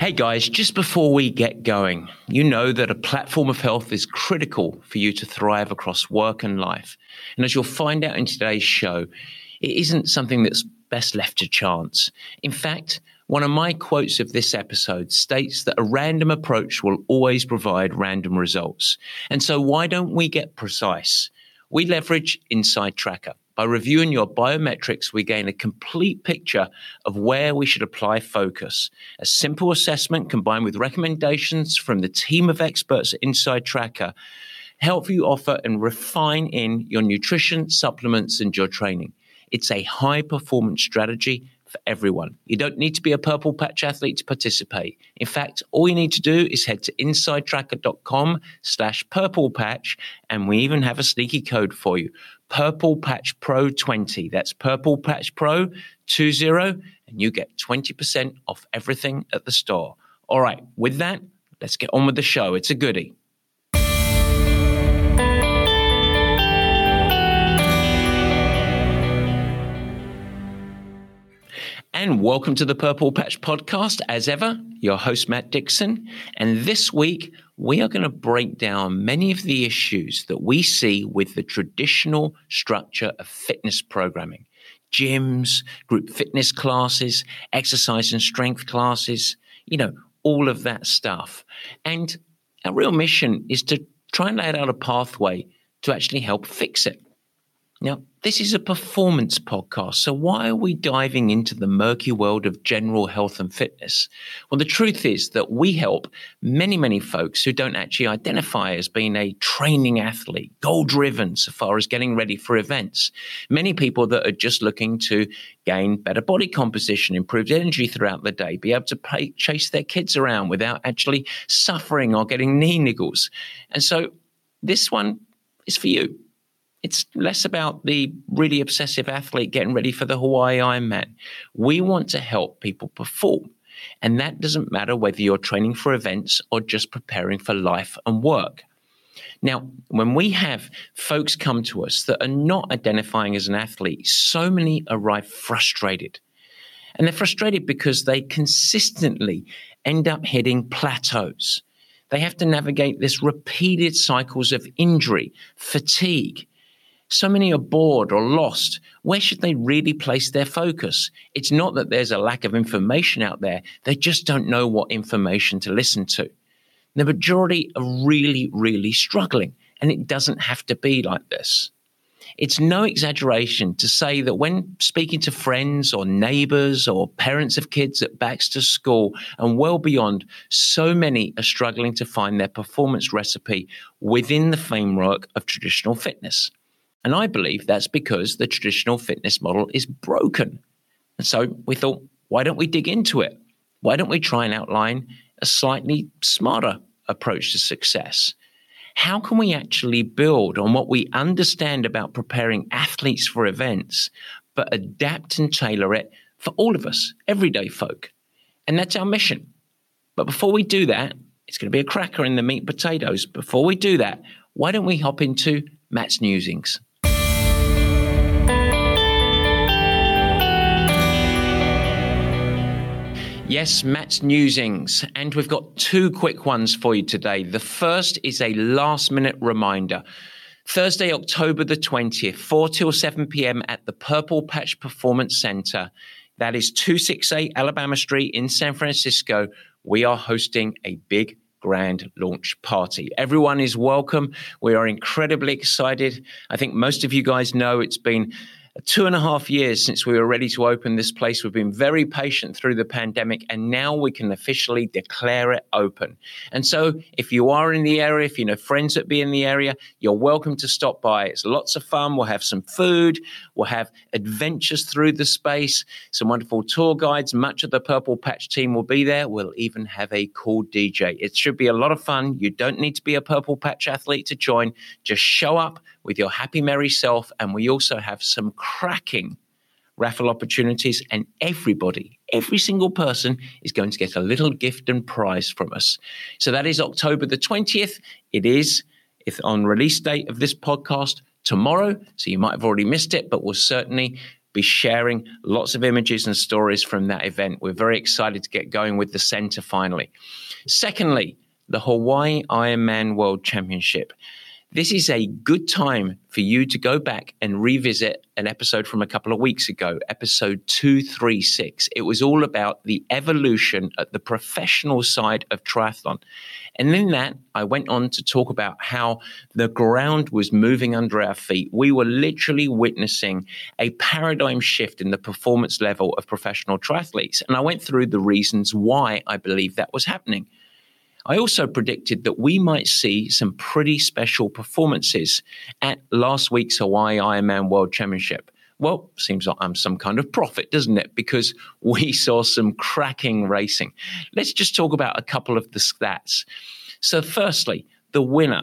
Hey guys, just before we get going, you know that a platform of health is critical for you to thrive across work and life. And as you'll find out in today's show, it isn't something that's best left to chance. In fact, one of my quotes of this episode states that a random approach will always provide random results. And so why don't we get precise? We leverage InsideTracker. By reviewing your biometrics, we gain a complete picture of where we should apply focus. A simple assessment combined with recommendations from the team of experts at InsideTracker help you offer and refine in your nutrition, supplements, and your training. It's a high performance strategy for everyone. You don't need to be a purple patch athlete to participate. In fact, all you need to do is head to insidetracker.com slash purple patch, and we even have a sneaky code for you. Purple Patch Pro 20. That's Purple Patch Pro 20, and you get 20% off everything at the store. All right, with that, let's get on with the show. It's a goodie. And welcome to the Purple Patch Podcast. As ever, your host, Matt Dixon. And this week, we are going to break down many of the issues that we see with the traditional structure of fitness programming gyms, group fitness classes, exercise and strength classes, you know, all of that stuff. And our real mission is to try and lay out a pathway to actually help fix it. Now, this is a performance podcast, so why are we diving into the murky world of general health and fitness? Well, the truth is that we help many, many folks who don't actually identify as being a training athlete, goal driven so far as getting ready for events. Many people that are just looking to gain better body composition, improved energy throughout the day, be able to chase their kids around without actually suffering or getting knee niggles. And so this one is for you it's less about the really obsessive athlete getting ready for the Hawaii Ironman. We want to help people perform. And that doesn't matter whether you're training for events or just preparing for life and work. Now, when we have folks come to us that are not identifying as an athlete, so many arrive frustrated. And they're frustrated because they consistently end up hitting plateaus. They have to navigate this repeated cycles of injury, fatigue, so many are bored or lost. Where should they really place their focus? It's not that there's a lack of information out there, they just don't know what information to listen to. The majority are really, really struggling, and it doesn't have to be like this. It's no exaggeration to say that when speaking to friends or neighbors or parents of kids at Baxter School and well beyond, so many are struggling to find their performance recipe within the framework of traditional fitness. And I believe that's because the traditional fitness model is broken. And so we thought, why don't we dig into it? Why don't we try and outline a slightly smarter approach to success? How can we actually build on what we understand about preparing athletes for events, but adapt and tailor it for all of us, everyday folk? And that's our mission. But before we do that, it's going to be a cracker in the meat potatoes. Before we do that, why don't we hop into Matt's Musings? Yes, Matt's Musings. And we've got two quick ones for you today. The first is a last minute reminder. Thursday, October the 20th, 4 till 7 p.m. at the Purple Patch Performance Center. That is 268 Alabama Street in San Francisco. We are hosting a big grand launch party. Everyone is welcome. We are incredibly excited. I think most of you guys know it's been two and a half years since we were ready to open this place. We've been very patient through the pandemic, and now we can officially declare it open. And so, if you are in the area, if you know friends that be in the area, you're welcome to stop by. It's lots of fun. We'll have some food, we'll have adventures through the space, some wonderful tour guides. Much of the Purple Patch team will be there. We'll even have a cool DJ. It should be a lot of fun. You don't need to be a Purple Patch athlete to join. Just show up with your happy, merry self. And we also have some cracking raffle opportunities, and everybody, every single person is going to get a little gift and prize from us. So that is October the 20th. It is if on release date of this podcast tomorrow. So you might have already missed it, but we'll certainly be sharing lots of images and stories from that event. We're very excited to get going with the center finally. Secondly, the Hawaii Ironman World Championship this is a good time for you to go back and revisit an episode from a couple of weeks ago, episode 236. It was all about the evolution at the professional side of triathlon. And in that, I went on to talk about how the ground was moving under our feet. We were literally witnessing a paradigm shift in the performance level of professional triathletes. And I went through the reasons why I believe that was happening. I also predicted that we might see some pretty special performances at last week's Hawaii Ironman World Championship. Well, seems like I'm some kind of prophet, doesn't it? Because we saw some cracking racing. Let's just talk about a couple of the stats. So, firstly, the winner.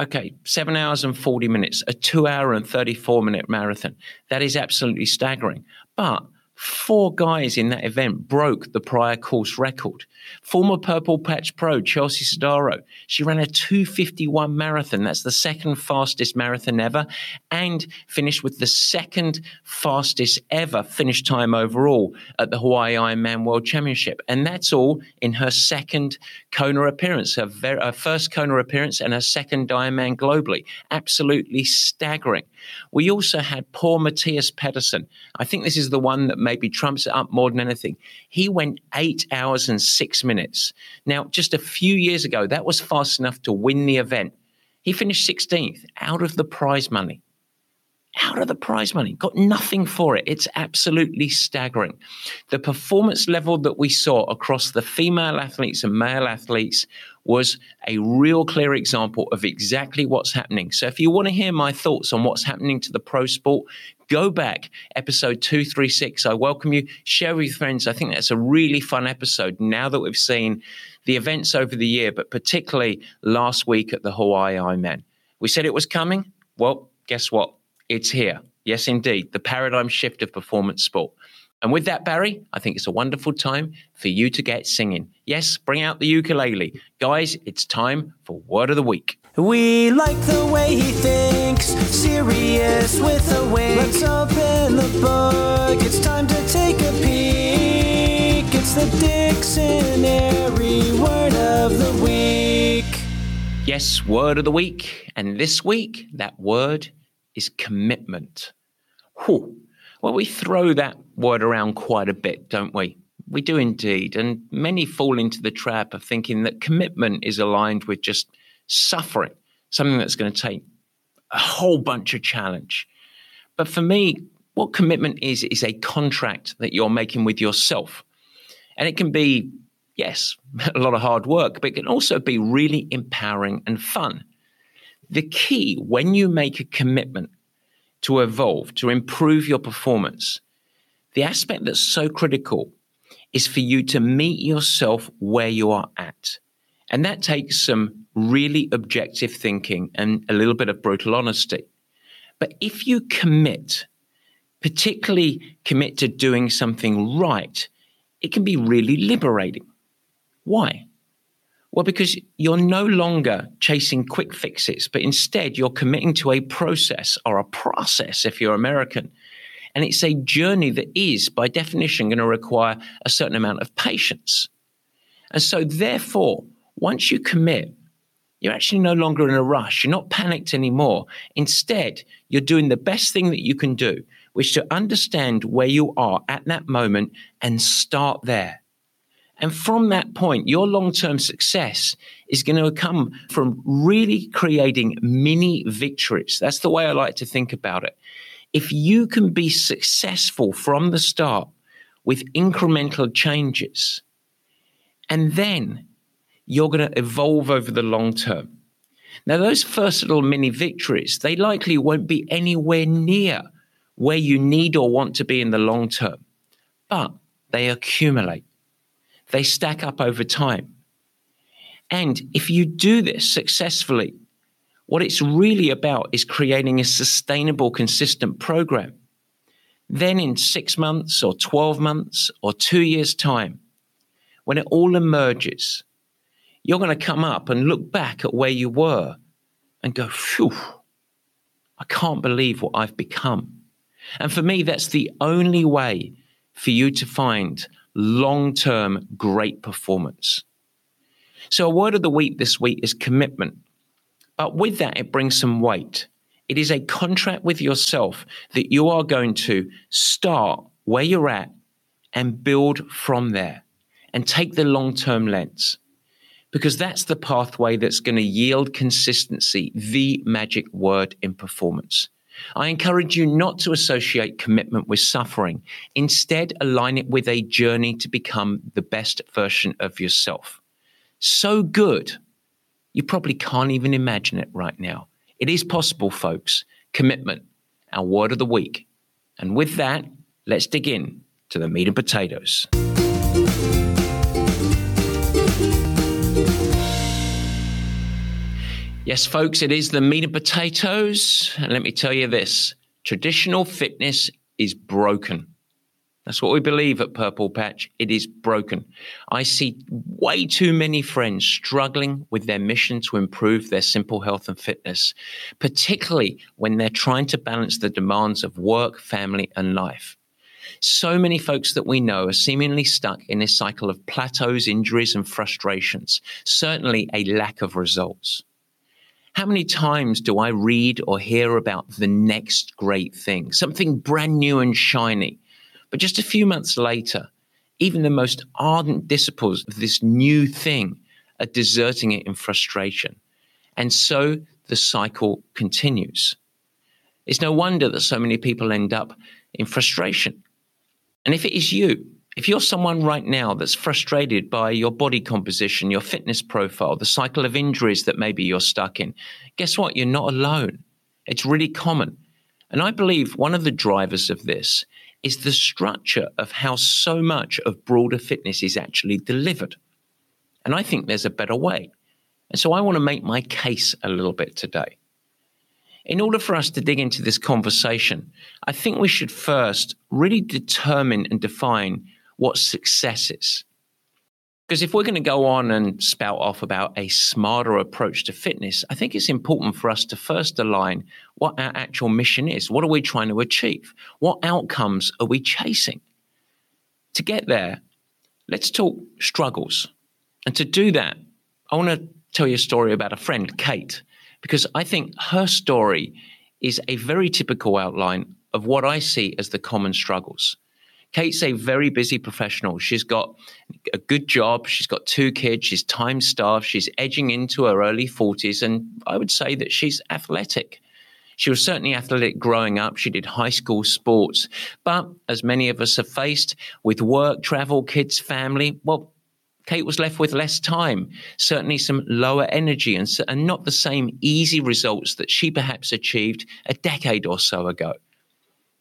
Okay, seven hours and 40 minutes, a two hour and 34 minute marathon. That is absolutely staggering. But Four guys in that event broke the prior course record. Former Purple Patch Pro Chelsea Sodaro, she ran a 251 marathon. That's the second fastest marathon ever, and finished with the second fastest ever finish time overall at the Hawaii Ironman World Championship. And that's all in her second Kona appearance, her, ver- her first Kona appearance and her second Ironman globally. Absolutely staggering. We also had poor Matthias Pedersen. I think this is the one that maybe trumps it up more than anything. He went eight hours and six minutes. Now, just a few years ago, that was fast enough to win the event. He finished 16th out of the prize money. Out of the prize money, got nothing for it. It's absolutely staggering. The performance level that we saw across the female athletes and male athletes was a real clear example of exactly what's happening. So if you want to hear my thoughts on what's happening to the pro sport, go back episode 236 i welcome you. Share with friends. I think that's a really fun episode now that we've seen the events over the year but particularly last week at the hawaii ironman. We said it was coming. Well guess what? It's here. Yes indeed. The paradigm shift of performance sport and with that, Barry, I think it's a wonderful time for you to get singing. Yes, bring out the ukulele. Guys, it's time for Word of the Week. We like the way he thinks, serious with a wink. Let's open the book, it's time to take a peek. It's the dictionary word of the week. Yes, Word of the Week. And this week, that word is commitment. Whew. Well, we throw that word around quite a bit, don't we? We do indeed. And many fall into the trap of thinking that commitment is aligned with just suffering, something that's going to take a whole bunch of challenge. But for me, what commitment is, is a contract that you're making with yourself. And it can be, yes, a lot of hard work, but it can also be really empowering and fun. The key when you make a commitment to evolve, to improve your performance, the aspect that's so critical is for you to meet yourself where you are at. And that takes some really objective thinking and a little bit of brutal honesty. But if you commit, particularly commit to doing something right, it can be really liberating. Why? Well, because you're no longer chasing quick fixes, but instead you're committing to a process or a process if you're American. And it's a journey that is, by definition, going to require a certain amount of patience. And so, therefore, once you commit, you're actually no longer in a rush. You're not panicked anymore. Instead, you're doing the best thing that you can do, which is to understand where you are at that moment and start there. And from that point, your long term success is going to come from really creating mini victories. That's the way I like to think about it. If you can be successful from the start with incremental changes, and then you're going to evolve over the long term. Now, those first little mini victories, they likely won't be anywhere near where you need or want to be in the long term, but they accumulate they stack up over time. And if you do this successfully What it's really about is creating a sustainable, consistent program. Then, in six months or 12 months or two years' time, when it all emerges, you're going to come up and look back at where you were and go, phew, I can't believe what I've become. And for me, that's the only way for you to find long term great performance. So, a word of the week this week is commitment. But with that, it brings some weight. It is a contract with yourself that you are going to start where you're at and build from there and take the long term lens because that's the pathway that's going to yield consistency, the magic word in performance. I encourage you not to associate commitment with suffering. Instead, align it with a journey to become the best version of yourself. So good, you probably can't even imagine it right now. It is possible, folks. Commitment, our word of the week. And with that, let's dig in to the meat and potatoes. Yes, folks, it is the meat and potatoes. And let me tell you this traditional fitness is broken. That's what we believe at Purple Patch. It is broken. I see way too many friends struggling with their mission to improve their simple health and fitness, particularly when they're trying to balance the demands of work, family, and life. So many folks that we know are seemingly stuck in this cycle of plateaus, injuries, and frustrations, certainly a lack of results. How many times do I read or hear about the next great thing, something brand new and shiny? But just a few months later, even the most ardent disciples of this new thing are deserting it in frustration. And so the cycle continues. It's no wonder that so many people end up in frustration. And if it is you, if you're someone right now that's frustrated by your body composition, your fitness profile, the cycle of injuries that maybe you're stuck in, guess what? You're not alone. It's really common. And I believe one of the drivers of this is the structure of how so much of broader fitness is actually delivered. And I think there's a better way. And so I want to make my case a little bit today. In order for us to dig into this conversation, I think we should first really determine and define what success is. Because if we're going to go on and spout off about a smarter approach to fitness, I think it's important for us to first align what our actual mission is. What are we trying to achieve? What outcomes are we chasing? To get there, let's talk struggles. And to do that, I want to tell you a story about a friend, Kate, because I think her story is a very typical outline of what I see as the common struggles. Kate's a very busy professional. She's got a good job. She's got two kids. She's time starved. She's edging into her early 40s. And I would say that she's athletic. She was certainly athletic growing up. She did high school sports. But as many of us have faced with work, travel, kids, family, well, Kate was left with less time, certainly some lower energy, and, and not the same easy results that she perhaps achieved a decade or so ago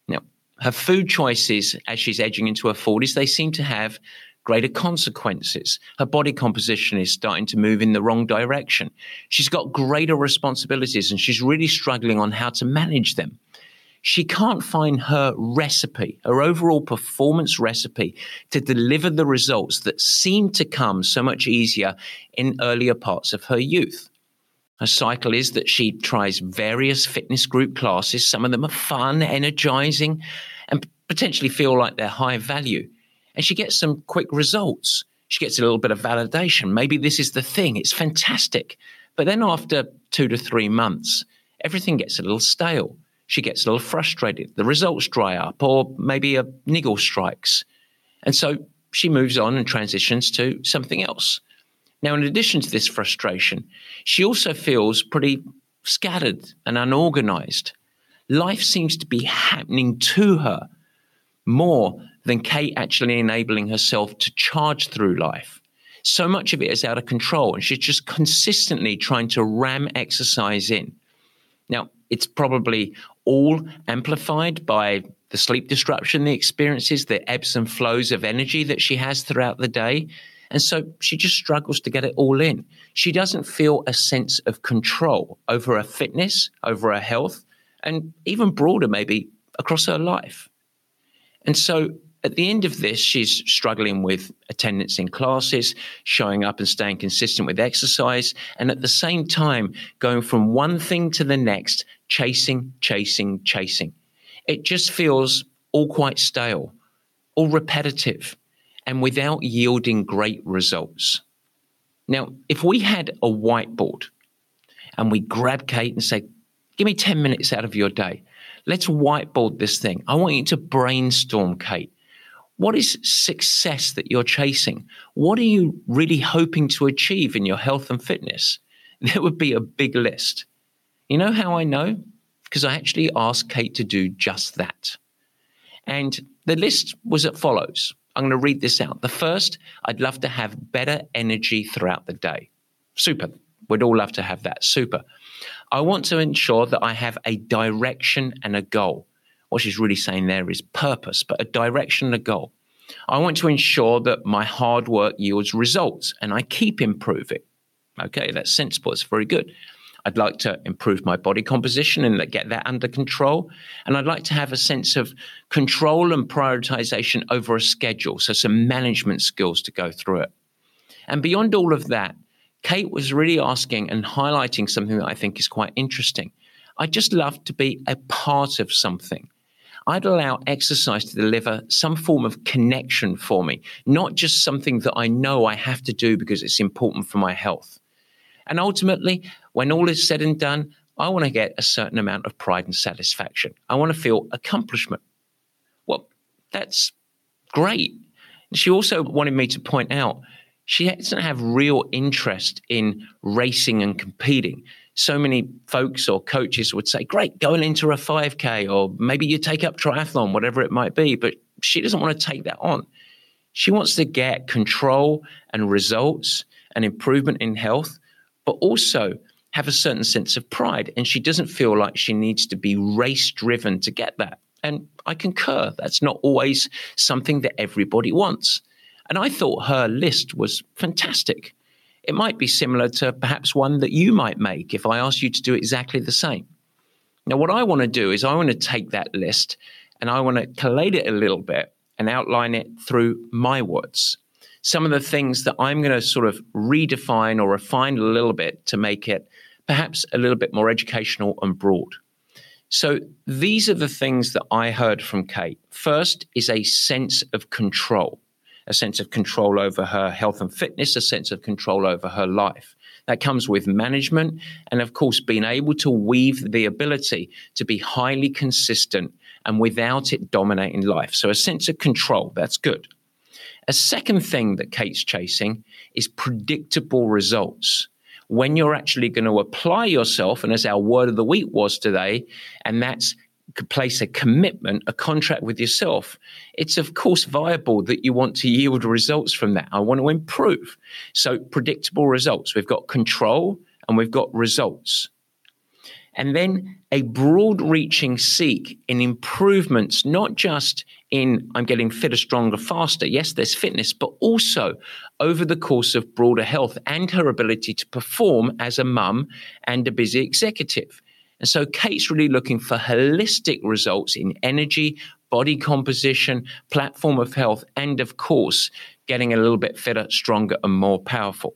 Now, her food choices as she's edging into her 40s, they seem to have greater consequences. Her body composition is starting to move in the wrong direction. She's got greater responsibilities and she's really struggling on how to manage them. She can't find her recipe, her overall performance recipe to deliver the results that seem to come so much easier in earlier parts of her youth. Her cycle is that she tries various fitness group classes. Some of them are fun, energizing, and potentially feel like they're high value. And she gets some quick results. She gets a little bit of validation. Maybe this is the thing. It's fantastic. But then after two to three months, everything gets a little stale. She gets a little frustrated. The results dry up, or maybe a niggle strikes. And so she moves on and transitions to something else. Now, in addition to this frustration, she also feels pretty scattered and unorganized. Life seems to be happening to her more than Kate actually enabling herself to charge through life. So much of it is out of control, and she's just consistently trying to ram exercise in. Now, it's probably all amplified by the sleep disruption, the experiences, the ebbs and flows of energy that she has throughout the day. And so she just struggles to get it all in. She doesn't feel a sense of control over her fitness, over her health, and even broader, maybe across her life. And so at the end of this, she's struggling with attendance in classes, showing up and staying consistent with exercise, and at the same time, going from one thing to the next, chasing, chasing, chasing. It just feels all quite stale, all repetitive, and without yielding great results. Now, if we had a whiteboard and we grab Kate and say, Give me 10 minutes out of your day. Let's whiteboard this thing. I want you to brainstorm, Kate. What is success that you're chasing? What are you really hoping to achieve in your health and fitness? There would be a big list. You know how I know? Because I actually asked Kate to do just that. And the list was as follows. I'm going to read this out. The first, I'd love to have better energy throughout the day. Super. We'd all love to have that. Super. I want to ensure that I have a direction and a goal. What she's really saying there is purpose, but a direction and a goal. I want to ensure that my hard work yields results and I keep improving. Okay, that's sensible. It's very good. I'd like to improve my body composition and get that under control. And I'd like to have a sense of control and prioritization over a schedule. So, some management skills to go through it. And beyond all of that, Kate was really asking and highlighting something that I think is quite interesting. I'd just love to be a part of something. I'd allow exercise to deliver some form of connection for me, not just something that I know I have to do because it's important for my health. And ultimately, when all is said and done, I want to get a certain amount of pride and satisfaction. I want to feel accomplishment. Well, that's great. She also wanted me to point out she doesn't have real interest in racing and competing. So many folks or coaches would say, Great, going into a 5K, or maybe you take up triathlon, whatever it might be. But she doesn't want to take that on. She wants to get control and results and improvement in health, but also have a certain sense of pride. And she doesn't feel like she needs to be race driven to get that. And I concur, that's not always something that everybody wants. And I thought her list was fantastic. It might be similar to perhaps one that you might make if I asked you to do exactly the same. Now, what I want to do is I want to take that list and I want to collate it a little bit and outline it through my words. Some of the things that I'm going to sort of redefine or refine a little bit to make it perhaps a little bit more educational and broad. So these are the things that I heard from Kate. First is a sense of control a sense of control over her health and fitness, a sense of control over her life. That comes with management and, of course, being able to weave the ability to be highly consistent and without it dominating life. So, a sense of control, that's good. A second thing that Kate's chasing is predictable results. When you're actually going to apply yourself, and as our word of the week was today, and that's place a commitment, a contract with yourself, it's of course viable that you want to yield results from that. I want to improve. So, predictable results. We've got control and we've got results. And then a broad reaching seek in improvements, not just in I'm getting fitter, stronger, faster. Yes, there's fitness, but also over the course of broader health and her ability to perform as a mum and a busy executive. And so Kate's really looking for holistic results in energy, body composition, platform of health, and of course, getting a little bit fitter, stronger, and more powerful.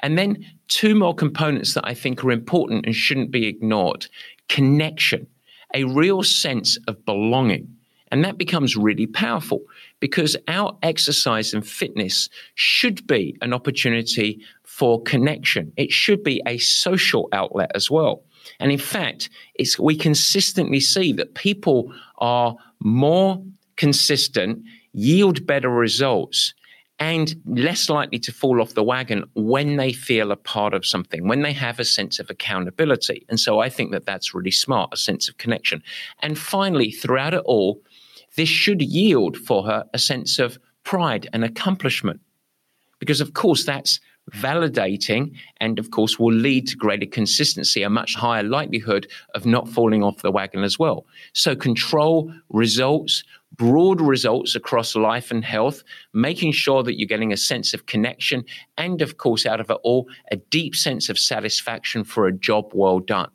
And then two more components that I think are important and shouldn't be ignored connection, a real sense of belonging. And that becomes really powerful because our exercise and fitness should be an opportunity for connection. It should be a social outlet as well. And in fact, it's, we consistently see that people are more consistent, yield better results, and less likely to fall off the wagon when they feel a part of something, when they have a sense of accountability. And so I think that that's really smart, a sense of connection. And finally, throughout it all, this should yield for her a sense of pride and accomplishment. Because, of course, that's validating, and of course, will lead to greater consistency, a much higher likelihood of not falling off the wagon as well. So, control, results, broad results across life and health, making sure that you're getting a sense of connection, and of course, out of it all, a deep sense of satisfaction for a job well done.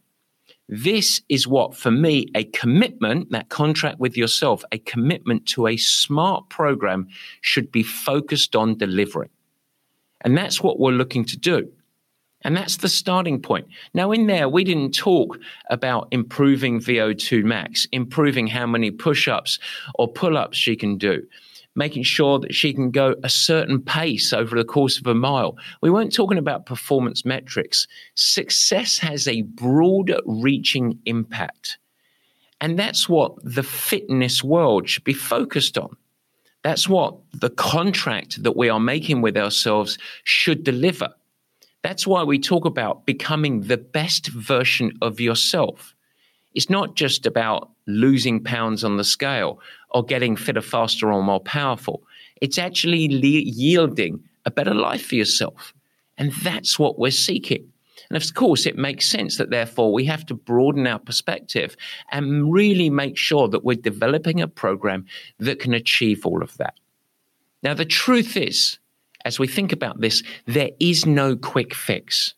This is what, for me, a commitment, that contract with yourself, a commitment to a smart program should be focused on delivering. And that's what we're looking to do. And that's the starting point. Now, in there, we didn't talk about improving VO2 max, improving how many push ups or pull ups she can do, making sure that she can go a certain pace over the course of a mile. We weren't talking about performance metrics. Success has a broader reaching impact. And that's what the fitness world should be focused on. That's what the contract that we are making with ourselves should deliver. That's why we talk about becoming the best version of yourself. It's not just about losing pounds on the scale or getting fitter, faster, or more powerful. It's actually le- yielding a better life for yourself. And that's what we're seeking. And of course, it makes sense that therefore we have to broaden our perspective and really make sure that we're developing a program that can achieve all of that. Now, the truth is, as we think about this, there is no quick fix.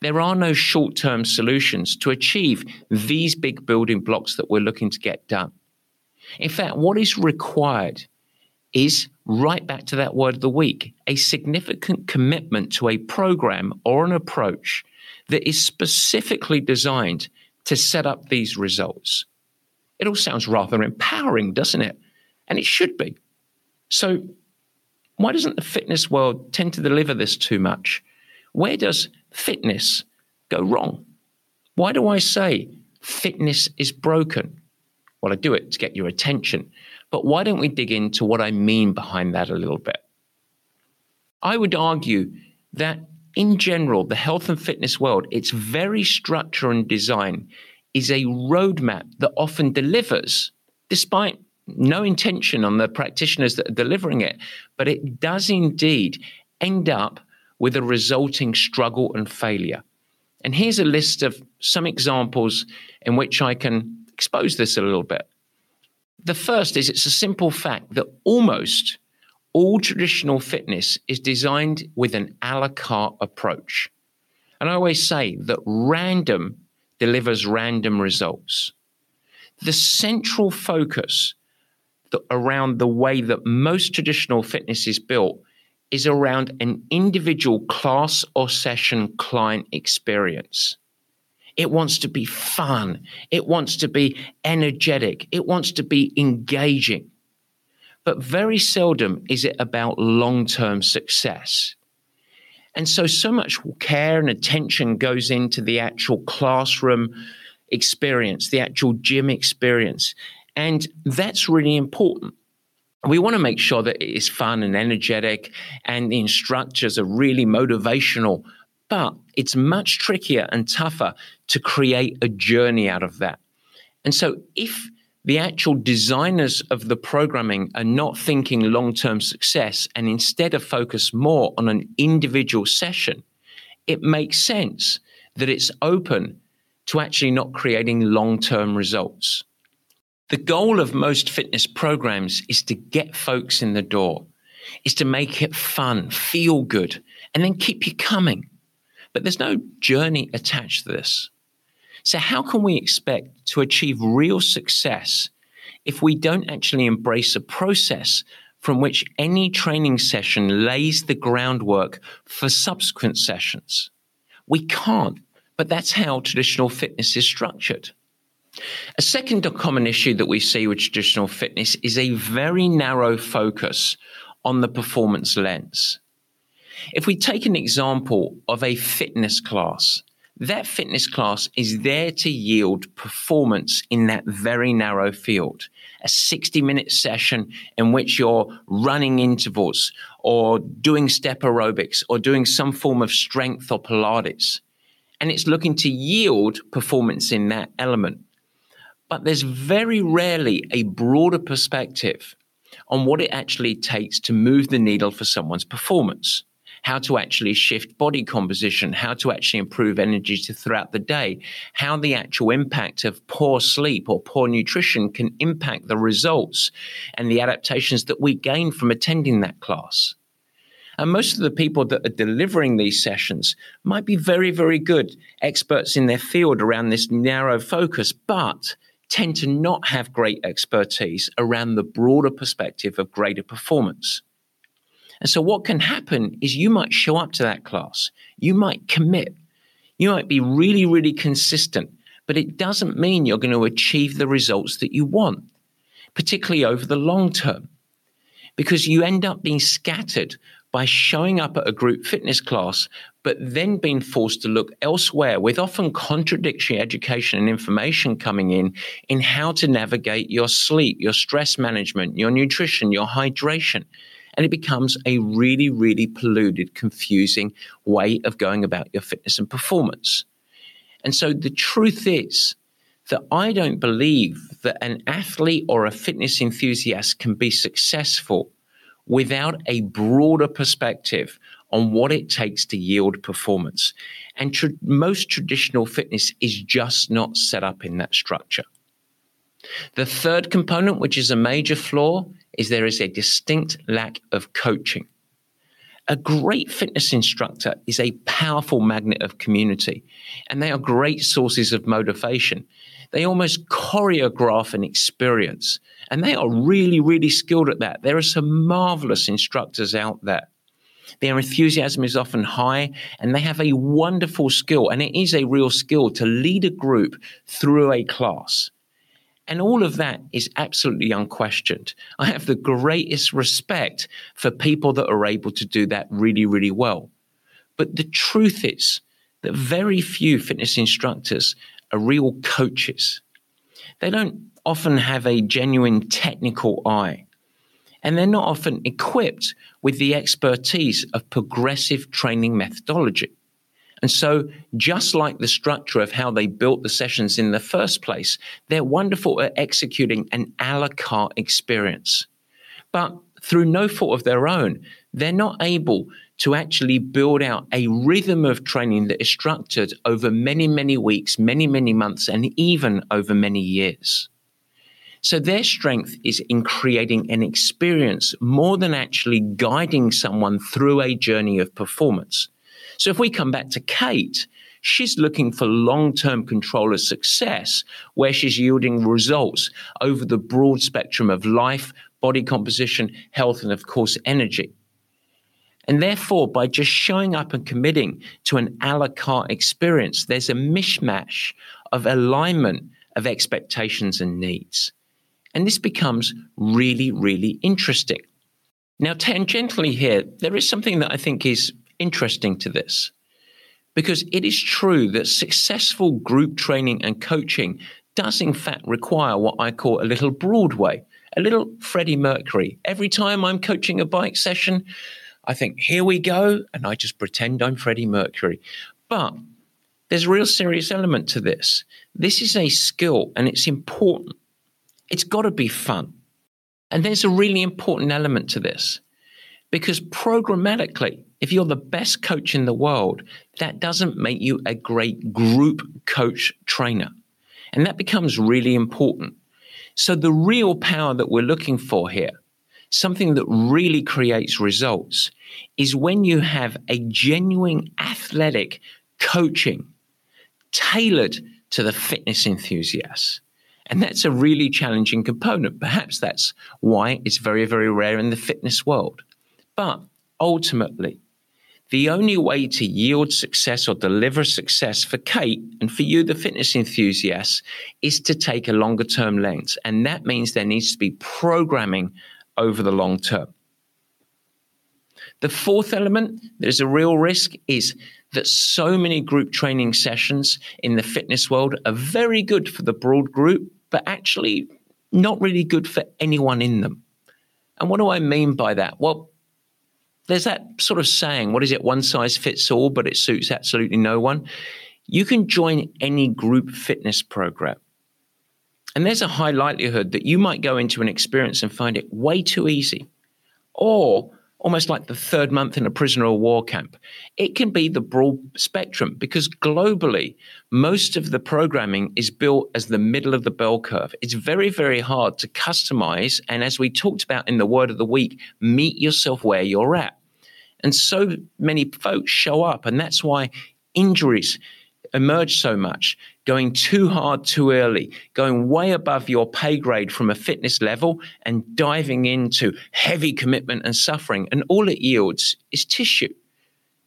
There are no short term solutions to achieve these big building blocks that we're looking to get done. In fact, what is required is right back to that word of the week a significant commitment to a program or an approach that is specifically designed to set up these results. It all sounds rather empowering, doesn't it? And it should be. So, why doesn't the fitness world tend to deliver this too much? Where does fitness go wrong? Why do I say fitness is broken? Well, I do it to get your attention. But why don't we dig into what I mean behind that a little bit? I would argue that in general, the health and fitness world, its very structure and design is a roadmap that often delivers, despite no intention on the practitioners that are delivering it, but it does indeed end up with a resulting struggle and failure. And here's a list of some examples in which I can expose this a little bit. The first is it's a simple fact that almost all traditional fitness is designed with an a la carte approach. And I always say that random delivers random results. The central focus around the way that most traditional fitness is built is around an individual class or session client experience. It wants to be fun. It wants to be energetic. It wants to be engaging. But very seldom is it about long term success. And so, so much care and attention goes into the actual classroom experience, the actual gym experience. And that's really important. We want to make sure that it is fun and energetic and the instructors are really motivational, but it's much trickier and tougher to create a journey out of that. And so, if the actual designers of the programming are not thinking long term success and instead of focus more on an individual session, it makes sense that it's open to actually not creating long term results. The goal of most fitness programs is to get folks in the door, is to make it fun, feel good, and then keep you coming. But there's no journey attached to this. So, how can we expect to achieve real success if we don't actually embrace a process from which any training session lays the groundwork for subsequent sessions? We can't, but that's how traditional fitness is structured. A second common issue that we see with traditional fitness is a very narrow focus on the performance lens. If we take an example of a fitness class, that fitness class is there to yield performance in that very narrow field. A 60 minute session in which you're running intervals or doing step aerobics or doing some form of strength or Pilates. And it's looking to yield performance in that element but there's very rarely a broader perspective on what it actually takes to move the needle for someone's performance. How to actually shift body composition, how to actually improve energy to throughout the day, how the actual impact of poor sleep or poor nutrition can impact the results and the adaptations that we gain from attending that class. And most of the people that are delivering these sessions might be very, very good experts in their field around this narrow focus, but tend to not have great expertise around the broader perspective of greater performance. And so, what can happen is you might show up to that class, you might commit, you might be really, really consistent, but it doesn't mean you're going to achieve the results that you want, particularly over the long term, because you end up being scattered by showing up at a group fitness class, but then being forced to look elsewhere with often contradictory education and information coming in in how to navigate your sleep, your stress management, your nutrition, your hydration. And it becomes a really, really polluted, confusing way of going about your fitness and performance. And so the truth is that I don't believe that an athlete or a fitness enthusiast can be successful without a broader perspective on what it takes to yield performance. And tr- most traditional fitness is just not set up in that structure. The third component, which is a major flaw, is there is a distinct lack of coaching. A great fitness instructor is a powerful magnet of community, and they are great sources of motivation. They almost choreograph an experience. And they are really, really skilled at that. There are some marvelous instructors out there. Their enthusiasm is often high and they have a wonderful skill. And it is a real skill to lead a group through a class. And all of that is absolutely unquestioned. I have the greatest respect for people that are able to do that really, really well. But the truth is that very few fitness instructors are real coaches. They don't often have a genuine technical eye, and they're not often equipped with the expertise of progressive training methodology. And so, just like the structure of how they built the sessions in the first place, they're wonderful at executing an a la carte experience. But through no fault of their own, they're not able to actually build out a rhythm of training that is structured over many, many weeks, many, many months, and even over many years. So their strength is in creating an experience more than actually guiding someone through a journey of performance. So if we come back to Kate, she's looking for long term control of success where she's yielding results over the broad spectrum of life, body composition, health, and of course, energy. And therefore, by just showing up and committing to an a la carte experience, there's a mishmash of alignment of expectations and needs. And this becomes really, really interesting. Now, tangentially here, there is something that I think is interesting to this because it is true that successful group training and coaching does, in fact, require what I call a little Broadway, a little Freddie Mercury. Every time I'm coaching a bike session, I think, here we go. And I just pretend I'm Freddie Mercury. But there's a real serious element to this. This is a skill and it's important. It's got to be fun. And there's a really important element to this because programmatically, if you're the best coach in the world, that doesn't make you a great group coach trainer. And that becomes really important. So, the real power that we're looking for here something that really creates results is when you have a genuine athletic coaching tailored to the fitness enthusiast. And that's a really challenging component. Perhaps that's why it's very, very rare in the fitness world. But ultimately, the only way to yield success or deliver success for Kate and for you, the fitness enthusiast, is to take a longer term lens. And that means there needs to be programming over the long term. The fourth element that is a real risk is that so many group training sessions in the fitness world are very good for the broad group, but actually not really good for anyone in them. And what do I mean by that? Well, there's that sort of saying, what is it, one size fits all, but it suits absolutely no one. You can join any group fitness program. And there's a high likelihood that you might go into an experience and find it way too easy or almost like the third month in a prisoner of war camp. It can be the broad spectrum because globally, most of the programming is built as the middle of the bell curve. It's very, very hard to customize. And as we talked about in the word of the week, meet yourself where you're at. And so many folks show up. And that's why injuries emerge so much, going too hard too early, going way above your pay grade from a fitness level, and diving into heavy commitment and suffering. And all it yields is tissue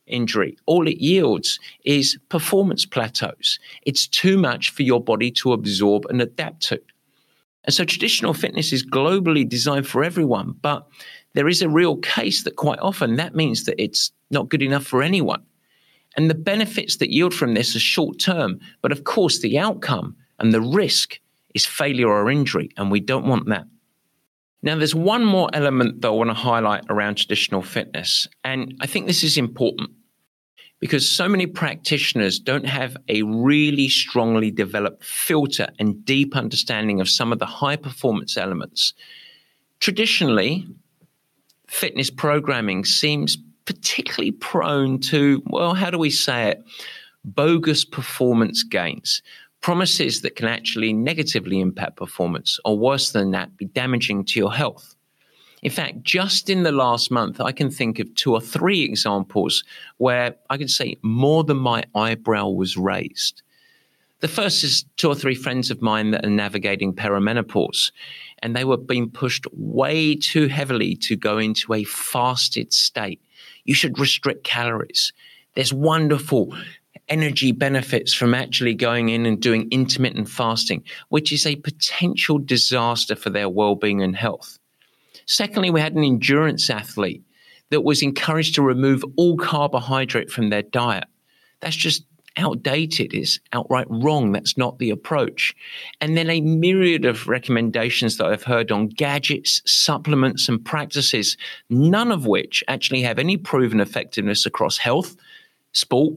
injury. All it yields is performance plateaus. It's too much for your body to absorb and adapt to. And so traditional fitness is globally designed for everyone, but there is a real case that quite often that means that it's not good enough for anyone. And the benefits that yield from this are short term. But of course, the outcome and the risk is failure or injury, and we don't want that. Now, there's one more element that I want to highlight around traditional fitness. And I think this is important because so many practitioners don't have a really strongly developed filter and deep understanding of some of the high performance elements. Traditionally, fitness programming seems particularly prone to, well, how do we say it? Bogus performance gains, promises that can actually negatively impact performance, or worse than that, be damaging to your health. In fact, just in the last month, I can think of two or three examples where I can say more than my eyebrow was raised. The first is two or three friends of mine that are navigating perimenopause, and they were being pushed way too heavily to go into a fasted state you should restrict calories. There's wonderful energy benefits from actually going in and doing intermittent fasting, which is a potential disaster for their well being and health. Secondly, we had an endurance athlete that was encouraged to remove all carbohydrate from their diet. That's just outdated, is outright wrong. That's not the approach. And then a myriad of recommendations that I've heard on gadgets, supplements, and practices, none of which actually have any proven effectiveness across health, sport,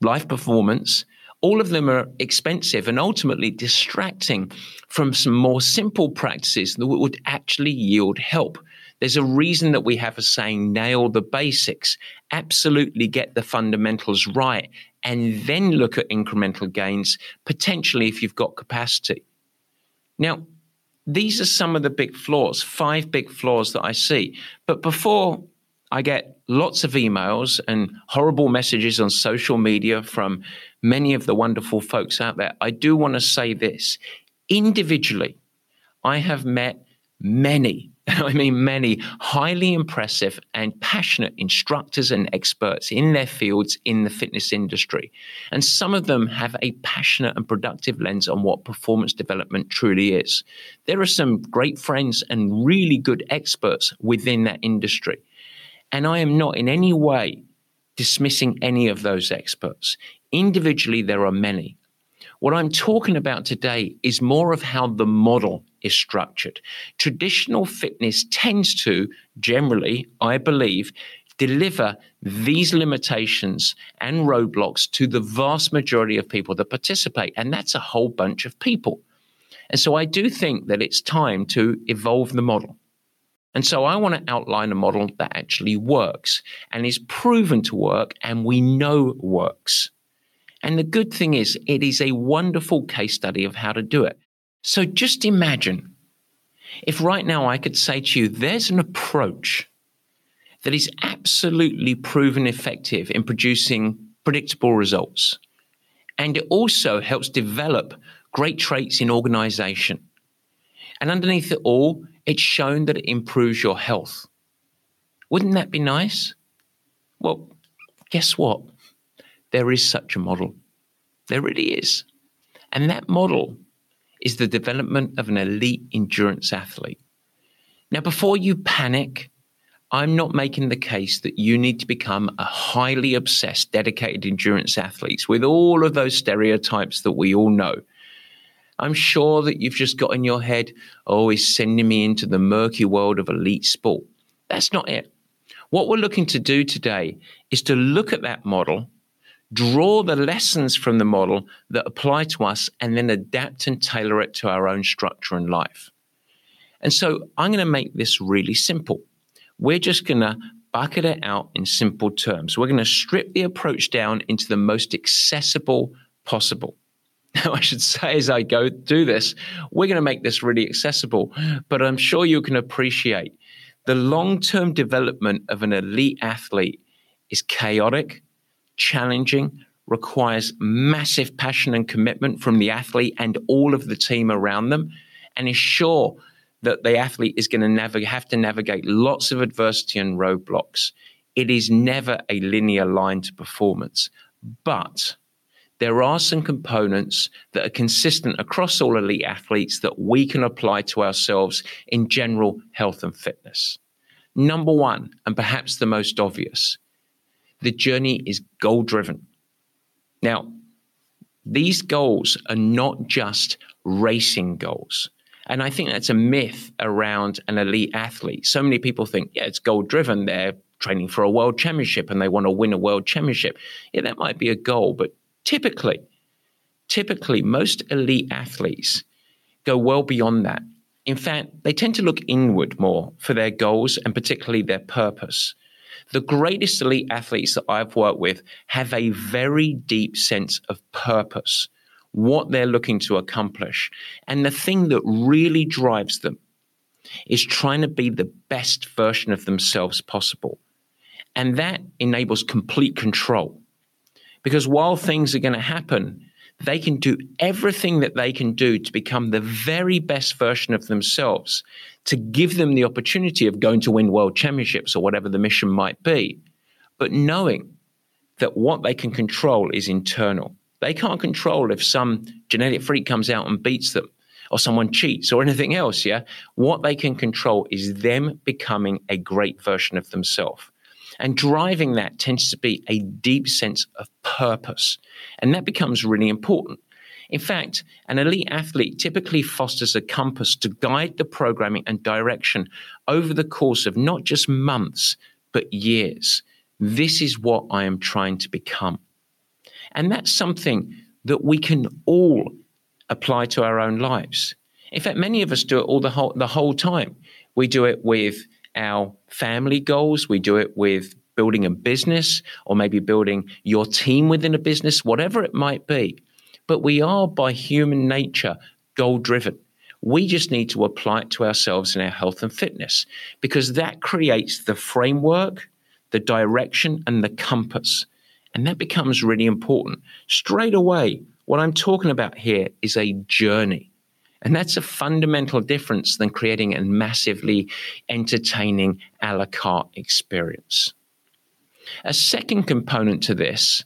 life performance. All of them are expensive and ultimately distracting from some more simple practices that would actually yield help. There's a reason that we have a saying, nail the basics, absolutely get the fundamentals right, and then look at incremental gains, potentially if you've got capacity. Now, these are some of the big flaws, five big flaws that I see. But before I get lots of emails and horrible messages on social media from many of the wonderful folks out there, I do want to say this. Individually, I have met many I mean, many highly impressive and passionate instructors and experts in their fields in the fitness industry. And some of them have a passionate and productive lens on what performance development truly is. There are some great friends and really good experts within that industry. And I am not in any way dismissing any of those experts. Individually, there are many. What I'm talking about today is more of how the model is structured. Traditional fitness tends to, generally, I believe, deliver these limitations and roadblocks to the vast majority of people that participate. And that's a whole bunch of people. And so I do think that it's time to evolve the model. And so I want to outline a model that actually works and is proven to work and we know works. And the good thing is, it is a wonderful case study of how to do it. So just imagine if right now I could say to you, there's an approach that is absolutely proven effective in producing predictable results. And it also helps develop great traits in organization. And underneath it all, it's shown that it improves your health. Wouldn't that be nice? Well, guess what? There is such a model. There really is. And that model is the development of an elite endurance athlete. Now, before you panic, I'm not making the case that you need to become a highly obsessed, dedicated endurance athlete with all of those stereotypes that we all know. I'm sure that you've just got in your head, oh, he's sending me into the murky world of elite sport. That's not it. What we're looking to do today is to look at that model draw the lessons from the model that apply to us, and then adapt and tailor it to our own structure and life. And so I'm going to make this really simple. We're just going to bucket it out in simple terms. We're going to strip the approach down into the most accessible possible. Now, I should say as I go do this, we're going to make this really accessible, but I'm sure you can appreciate the long term development of an elite athlete is chaotic, challenging, requires massive passion and commitment from the athlete and all of the team around them, and is sure that the athlete is going to navigate, have to navigate lots of adversity and roadblocks. It is never a linear line to performance, but there are some components that are consistent across all elite athletes that we can apply to ourselves in general health and fitness. Number one, and perhaps the most obvious, the journey is goal driven. Now, these goals are not just racing goals. And I think that's a myth around an elite athlete. So many people think, yeah, it's goal driven. They're training for a world championship and they want to win a world championship. Yeah, that might be a goal, but Typically, typically, most elite athletes go well beyond that. In fact, they tend to look inward more for their goals and particularly their purpose. The greatest elite athletes that I've worked with have a very deep sense of purpose, what they're looking to accomplish. And the thing that really drives them is trying to be the best version of themselves possible. And that enables complete control. Because while things are going to happen, they can do everything that they can do to become the very best version of themselves, to give them the opportunity of going to win world championships or whatever the mission might be. But knowing that what they can control is internal. They can't control if some genetic freak comes out and beats them or someone cheats or anything else. Yeah. What they can control is them becoming a great version of themselves. And driving that tends to be a deep sense of purpose. And that becomes really important. In fact, an elite athlete typically fosters a compass to guide the programming and direction over the course of not just months, but years. This is what I am trying to become. And that's something that we can all apply to our own lives. In fact, many of us do it all the whole, the whole time. We do it with our family goals, we do it with building a business or maybe building your team within a business, whatever it might be. But we are by human nature goal driven. We just need to apply it to ourselves in our health and fitness because that creates the framework, the direction, and the compass. And that becomes really important. Straight away, what I'm talking about here is a journey. And that's a fundamental difference than creating a massively entertaining a la carte experience. A second component to this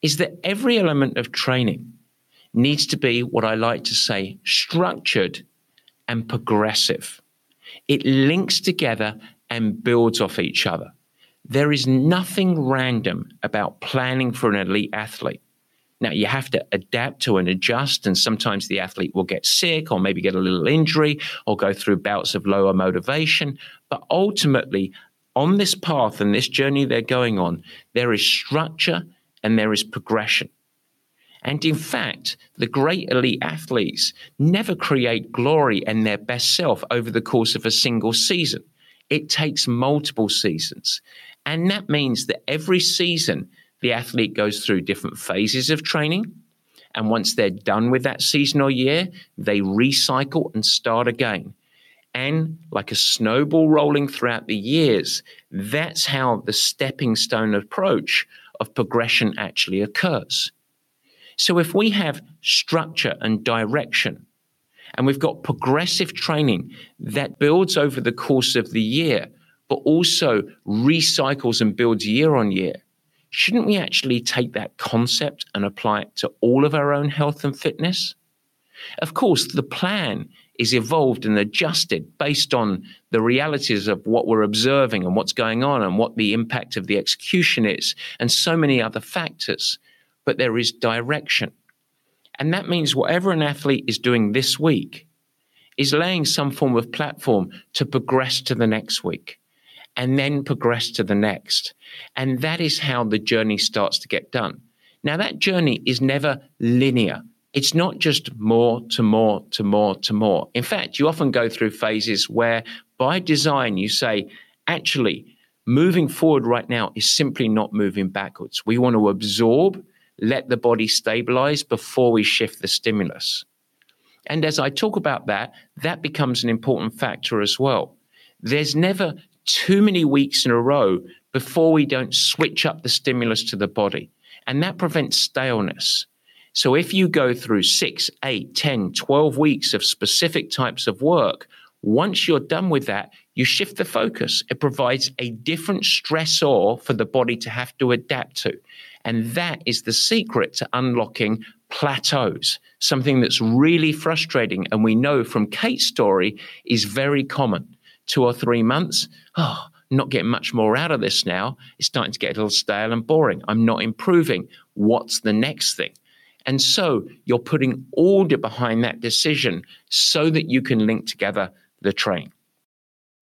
is that every element of training needs to be what I like to say structured and progressive. It links together and builds off each other. There is nothing random about planning for an elite athlete. Now, you have to adapt to and adjust, and sometimes the athlete will get sick or maybe get a little injury or go through bouts of lower motivation. But ultimately, on this path and this journey they're going on, there is structure and there is progression. And in fact, the great elite athletes never create glory and their best self over the course of a single season. It takes multiple seasons. And that means that every season, the athlete goes through different phases of training. And once they're done with that season or year, they recycle and start again. And like a snowball rolling throughout the years, that's how the stepping stone approach of progression actually occurs. So if we have structure and direction, and we've got progressive training that builds over the course of the year, but also recycles and builds year on year, shouldn't we actually take that concept and apply it to all of our own health and fitness? Of course, the plan is evolved and adjusted based on the realities of what we're observing and what's going on and what the impact of the execution is, and so many other factors. But there is direction. And that means whatever an athlete is doing this week is laying some form of platform to progress to the next week and then progress to the next. And that is how the journey starts to get done. Now, that journey is never linear. It's not just more to more to more to more. In fact, you often go through phases where by design you say, actually, moving forward right now is simply not moving backwards. We want to absorb, let the body stabilize before we shift the stimulus. And as I talk about that, that becomes an important factor as well. There's never too many weeks in a row before we don't switch up the stimulus to the body. And that prevents staleness. So if you go through six, eight, 10, 12 weeks of specific types of work, once you're done with that, you shift the focus. It provides a different stressor for the body to have to adapt to. And that is the secret to unlocking plateaus, something that's really frustrating. And we know from Kate's story is very common. Two or three months, oh, not getting much more out of this now. It's starting to get a little stale and boring. I'm not improving. What's the next thing? And so you're putting order behind that decision so that you can link together the train.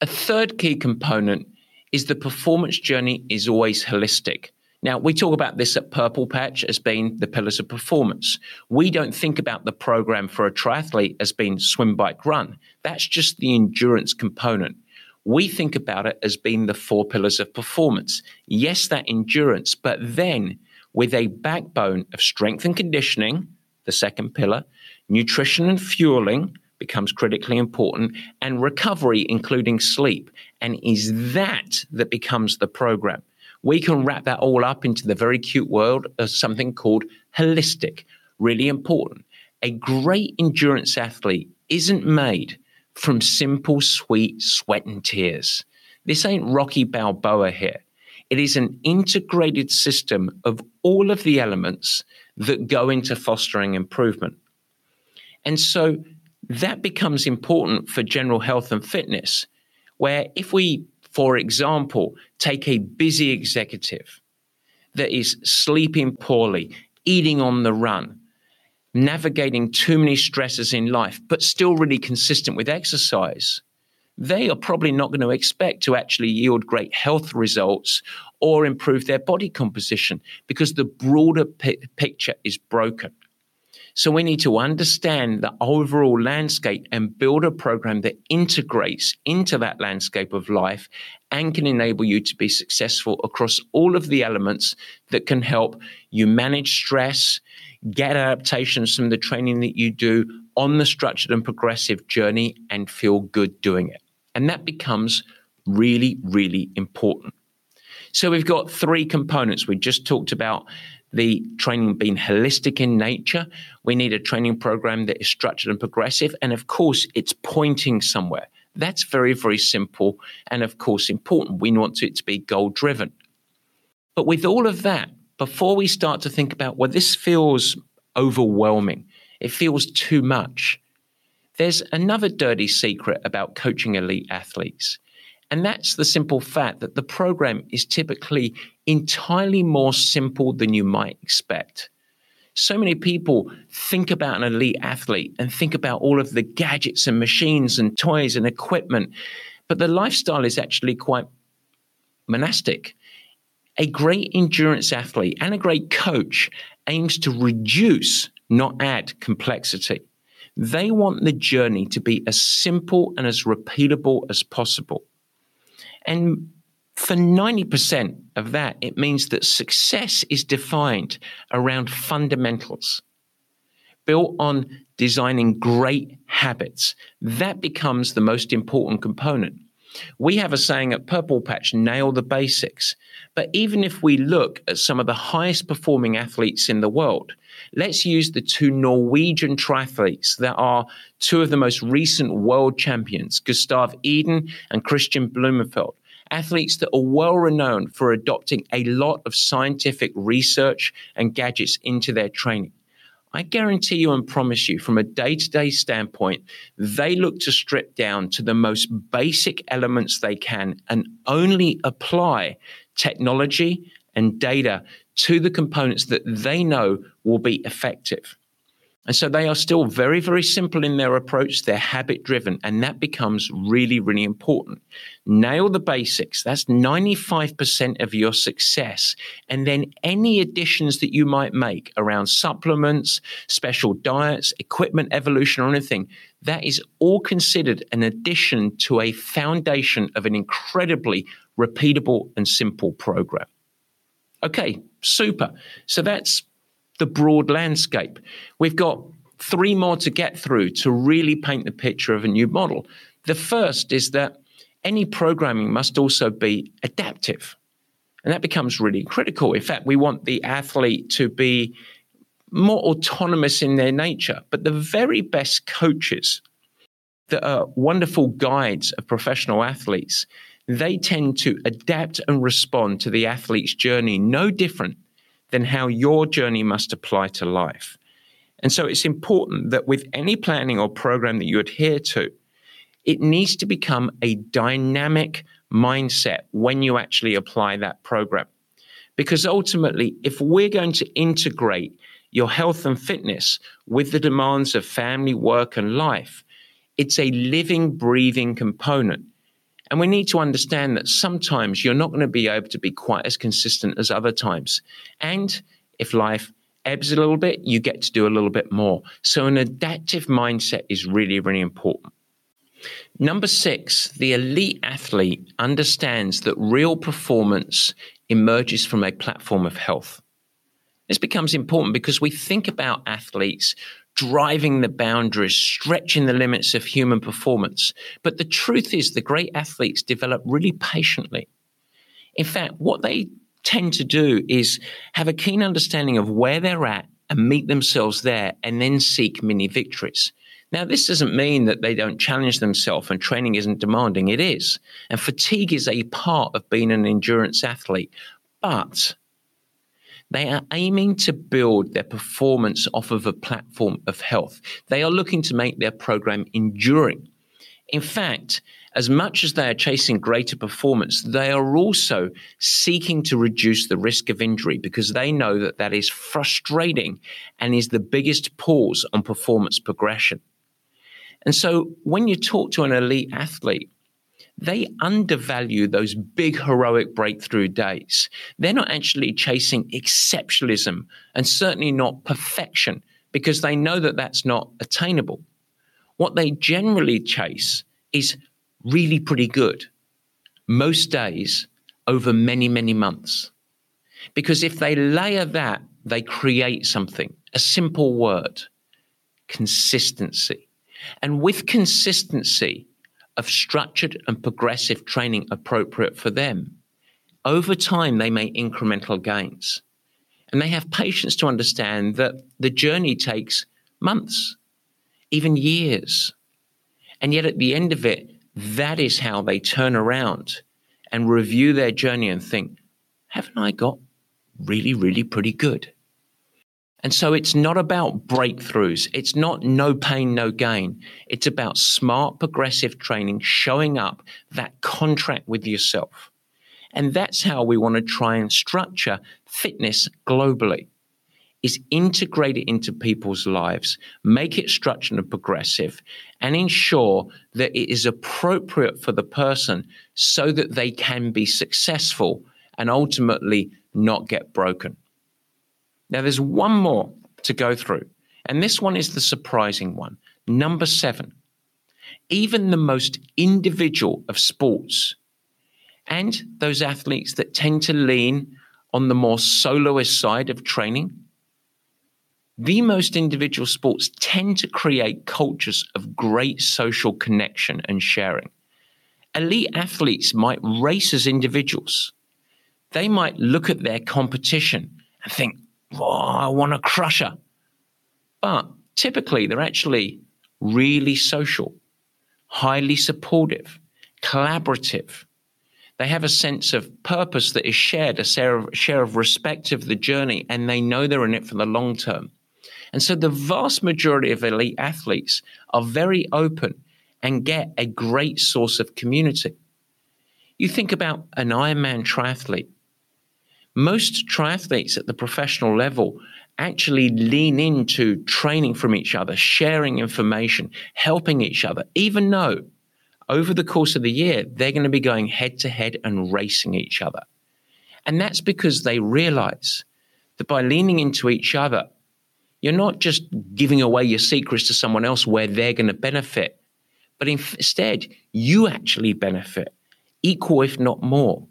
A third key component is the performance journey is always holistic. Now, we talk about this at Purple Patch as being the pillars of performance. We don't think about the program for a triathlete as being swim, bike, run. That's just the endurance component. We think about it as being the four pillars of performance. Yes, that endurance, but then with a backbone of strength and conditioning, the second pillar, nutrition and fueling becomes critically important, and recovery, including sleep. And is that that becomes the program? We can wrap that all up into the very cute world of something called holistic, really important. A great endurance athlete isn't made from simple, sweet sweat and tears. This ain't Rocky Balboa here. It is an integrated system of all of the elements that go into fostering improvement. And so that becomes important for general health and fitness, where if we, for example, take a busy executive that is sleeping poorly, eating on the run, navigating too many stresses in life, but still really consistent with exercise, they are probably not going to expect to actually yield great health results or improve their body composition because the broader p- picture is broken. So we need to understand the overall landscape and build a program that integrates into that landscape of life and can enable you to be successful across all of the elements that can help you manage stress, get adaptations from the training that you do on the structured and progressive journey and feel good doing it. And that becomes really, really important. So we've got three components. We just talked about the training being holistic in nature. We need a training program that is structured and progressive. And of course, it's pointing somewhere. That's very, very simple. And of course, important. We want it to be goal driven. But with all of that, before we start to think about, well, this feels overwhelming, it feels too much, there's another dirty secret about coaching elite athletes. And that's the simple fact that the program is typically entirely more simple than you might expect. So many people think about an elite athlete and think about all of the gadgets and machines and toys and equipment, but the lifestyle is actually quite monastic. A great endurance athlete and a great coach aims to reduce, not add complexity. They want the journey to be as simple and as repeatable as possible. And for 90% of that, it means that success is defined around fundamentals built on designing great habits. That becomes the most important component. We have a saying at Purple Patch nail the basics. But even if we look at some of the highest performing athletes in the world, let's use the two Norwegian triathletes that are two of the most recent world champions, Gustav Iden and Kristian Blummenfelt Athletes that are well renowned for adopting a lot of scientific research and gadgets into their training. I guarantee you and promise you, from a day to day standpoint, they look to strip down to the most basic elements they can and only apply technology and data to the components that they know will be effective. And so they are still very, very simple in their approach. They're habit driven, and that becomes really, really important. Nail the basics. That's 95% of your success. And then any additions that you might make around supplements, special diets, equipment evolution, or anything, that is all considered an addition to a foundation of an incredibly repeatable, and simple program. Okay, super. So that's the broad landscape. We've got three more to get through to really paint the picture of a new model. The first is that any programming must also be adaptive. And that becomes really critical. In fact, we want the athlete to be more autonomous in their nature. But the very best coaches that are wonderful guides of professional athletes, they tend to adapt and respond to the athlete's journey no different than how your journey must apply to life. And so it's important that with any planning or program that you adhere to, it needs to become a dynamic mindset when you actually apply that program. Because ultimately, if we're going to integrate your health and fitness with the demands of family, work, and life, it's a living, breathing component. And we need to understand that sometimes you're not going to be able to be quite as consistent as other times. And if life ebbs a little bit, you get to do a little bit more. So, an adaptive mindset is really, really important. Number six, the elite athlete understands that real performance emerges from a platform of health. This becomes important because we think about athletes driving the boundaries, stretching the limits of human performance. But the truth is, the great athletes develop really patiently. In fact, what they tend to do is have a keen understanding of where they're at and meet themselves there and then seek mini victories. Now, this doesn't mean that they don't challenge themselves and training isn't demanding. It is. And fatigue is a part of being an endurance athlete. But they are aiming to build their performance off of a platform of health. They are looking to make their program enduring. In fact, as much as they are chasing greater performance, they are also seeking to reduce the risk of injury because they know that that is frustrating and is the biggest pause on performance progression. And so when you talk to an elite athlete, they undervalue those big heroic breakthrough days. They're not actually chasing exceptionalism and certainly not perfection because they know that that's not attainable. What they generally chase is really pretty good most days over many, many months. Because if they layer that, they create something, a simple word consistency. And with consistency of structured and progressive training appropriate for them, over time they make incremental gains. And they have patience to understand that the journey takes months, even years. And yet at the end of it, that is how they turn around and review their journey and think, haven't I got really, really pretty good? And so it's not about breakthroughs. It's not no pain, no gain. It's about smart, progressive training, showing up that contract with yourself. And that's how we want to try and structure fitness globally is integrate it into people's lives, make it structured and progressive, and ensure that it is appropriate for the person so that they can be successful and ultimately not get broken. Now, there's one more to go through, and this one is the surprising one. Number seven, even the most individual of sports and those athletes that tend to lean on the more soloist side of training, the most individual sports tend to create cultures of great social connection and sharing. Elite athletes might race as individuals. They might look at their competition and think, oh, I want to crush her. But typically, they're actually really social, highly supportive, collaborative. They have a sense of purpose that is shared, a share of, share of respect of the journey, and they know they're in it for the long term. And so the vast majority of elite athletes are very open and get a great source of community. You think about an Ironman triathlete most triathletes at the professional level actually lean into training from each other, sharing information, helping each other, even though over the course of the year, they're going to be going head to head and racing each other. And that's because they realize that by leaning into each other, you're not just giving away your secrets to someone else where they're going to benefit, but instead, you actually benefit equal, if not more.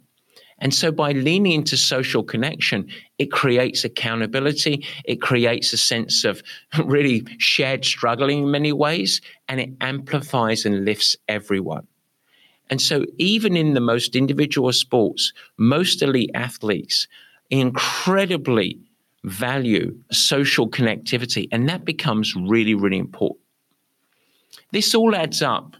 And so by leaning into social connection, it creates accountability. It creates a sense of really shared struggling in many ways, and it amplifies and lifts everyone. And so even in the most individual sports, most elite athletes incredibly value social connectivity, and that becomes really, really important. This all adds up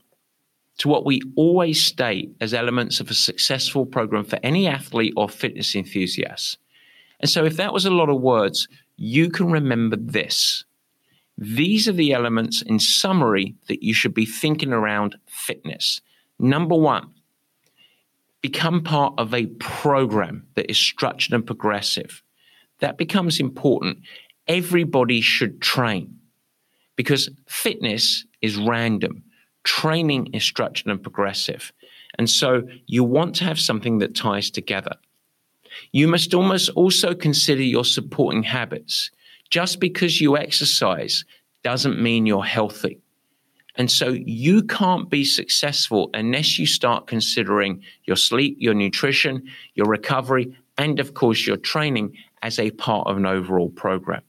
to what we always state as elements of a successful program for any athlete or fitness enthusiast. And so, if that was a lot of words, you can remember this. These are the elements in summary that you should be thinking around fitness. Number one, become part of a program that is structured and progressive. That becomes important. Everybody should train because fitness is random training is structured and progressive. And so you want to have something that ties together. You must almost also consider your supporting habits. Just because you exercise doesn't mean you're healthy. And so you can't be successful unless you start considering your sleep, your nutrition, your recovery, and of course your training as a part of an overall program.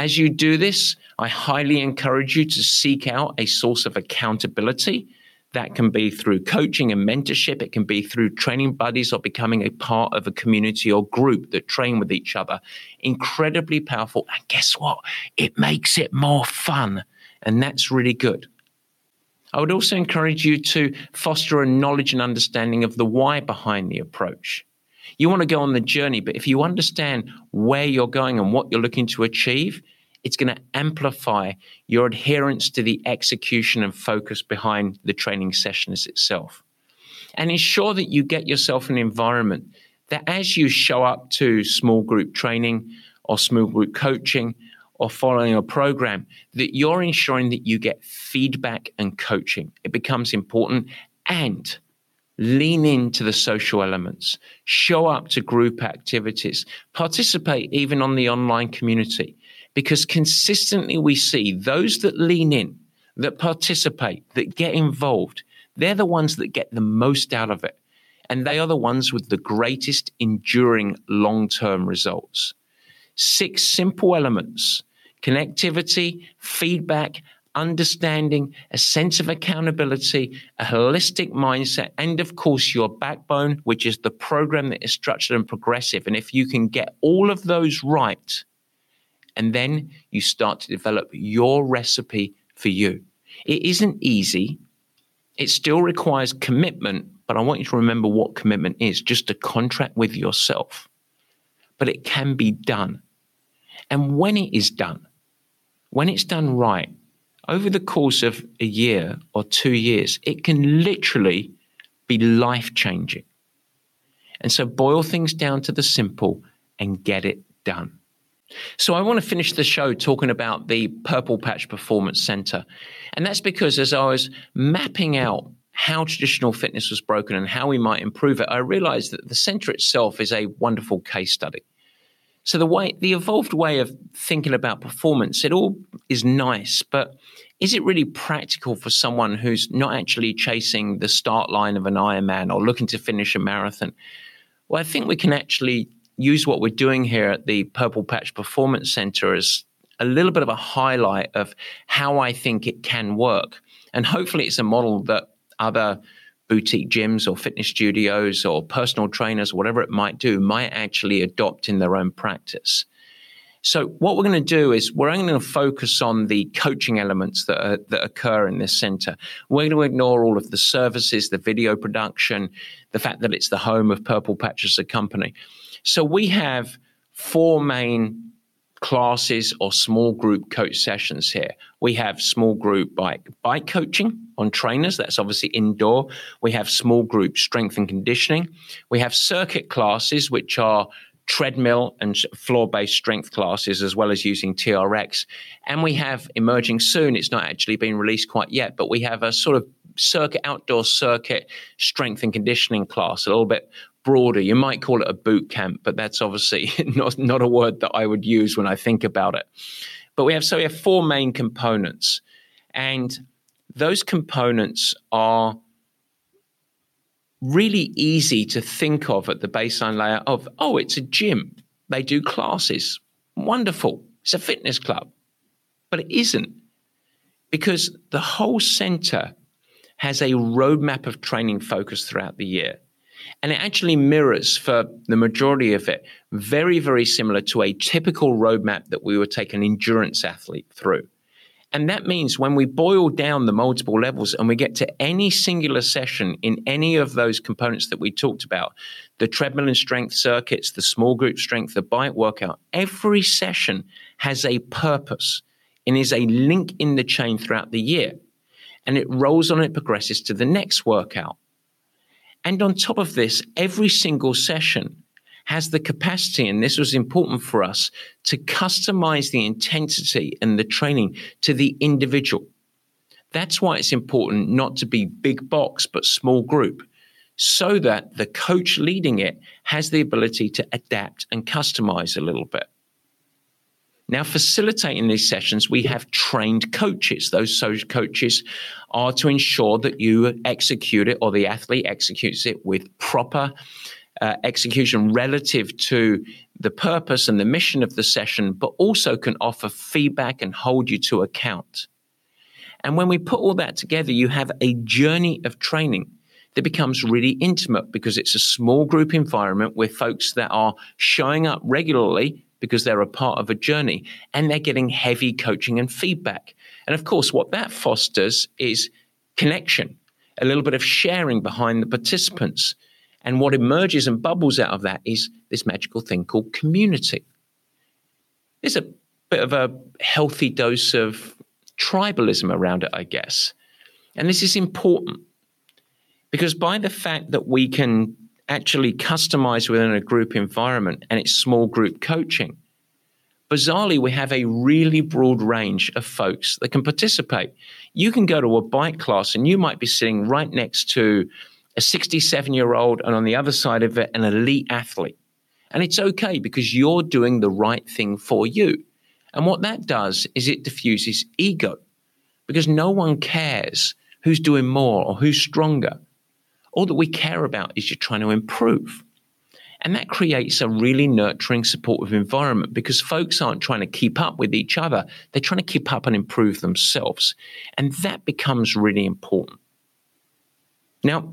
As you do this, I highly encourage you to seek out a source of accountability. That can be through coaching and mentorship. It can be through training buddies or becoming a part of a community or group that train with each other. Incredibly powerful. And guess what? It makes it more fun. And that's really good. I would also encourage you to foster a knowledge and understanding of the why behind the approach. You want to go on the journey, but if you understand where you're going and what you're looking to achieve, it's going to amplify your adherence to the execution and focus behind the training sessions itself. And ensure that you get yourself an environment that as you show up to small group training or small group coaching or following a program, that you're ensuring that you get feedback and coaching. It becomes important and lean into the social elements, show up to group activities, participate even on the online community. Because consistently we see those that lean in, that participate, that get involved, they're the ones that get the most out of it. And they are the ones with the greatest enduring long term results. Six simple elements connectivity, feedback, understanding, a sense of accountability, a holistic mindset, and of course, your backbone, which is the program that is structured and progressive. And if you can get all of those right, and then you start to develop your recipe for you. It isn't easy. It still requires commitment, but I want you to remember what commitment is just a contract with yourself. But it can be done. And when it is done, when it's done right, over the course of a year or two years, it can literally be life changing. And so boil things down to the simple and get it done. So I want to finish the show talking about the Purple Patch Performance Center. And that's because as I was mapping out how traditional fitness was broken and how we might improve it, I realized that the center itself is a wonderful case study. So the way the evolved way of thinking about performance, it all is nice, but is it really practical for someone who's not actually chasing the start line of an Ironman or looking to finish a marathon? Well, I think we can actually use what we're doing here at the Purple Patch Performance Center as a little bit of a highlight of how I think it can work. And hopefully, it's a model that other boutique gyms or fitness studios or personal trainers, whatever it might do, might actually adopt in their own practice. So, what we're going to do is we're only going to focus on the coaching elements that, are, that occur in this center. We're going to ignore all of the services, the video production, the fact that it's the home of Purple Patch as a company. So, we have four main classes or small group coach sessions here. We have small group bike bike coaching on trainers. That's obviously indoor. We have small group strength and conditioning. We have circuit classes, which are treadmill and floor based strength classes, as well as using TRX. And we have emerging soon. It's not actually been released quite yet, but we have a sort of circuit outdoor circuit strength and conditioning class, a little bit broader. You might call it a boot camp, but that's obviously not, not a word that I would use when I think about it. But we have so we have four main components, and those components are really easy to think of at the baseline layer of, oh, it's a gym. They do classes. Wonderful. It's a fitness club. But it isn't because the whole center has a roadmap of training focus throughout the year. And it actually mirrors for the majority of it very, very similar to a typical roadmap that we would take an endurance athlete through. And that means when we boil down the multiple levels and we get to any singular session in any of those components that we talked about the treadmill and strength circuits, the small group strength, the bike workout every session has a purpose and is a link in the chain throughout the year. And it rolls on it progresses to the next workout. And on top of this, every single session has the capacity, and this was important for us, to customize the intensity and the training to the individual. That's why it's important not to be big box, but small group, so that the coach leading it has the ability to adapt and customize a little bit. Now, facilitating these sessions, we have trained coaches. Those coaches are to ensure that you execute it or the athlete executes it with proper uh, execution relative to the purpose and the mission of the session, but also can offer feedback and hold you to account. And when we put all that together, you have a journey of training that becomes really intimate because it's a small group environment with folks that are showing up regularly because they're a part of a journey and they're getting heavy coaching and feedback. And of course, what that fosters is connection, a little bit of sharing behind the participants. And what emerges and bubbles out of that is this magical thing called community. There's a bit of a healthy dose of tribalism around it, I guess. And this is important because by the fact that we can actually customized within a group environment and it's small group coaching. Bizarrely, we have a really broad range of folks that can participate. You can go to a bike class and you might be sitting right next to a 67 year old and on the other side of it, an elite athlete. And it's okay because you're doing the right thing for you. And what that does is it diffuses ego because no one cares who's doing more or who's stronger all that we care about is you're trying to improve. And that creates a really nurturing, supportive environment because folks aren't trying to keep up with each other. They're trying to keep up and improve themselves. And that becomes really important. Now,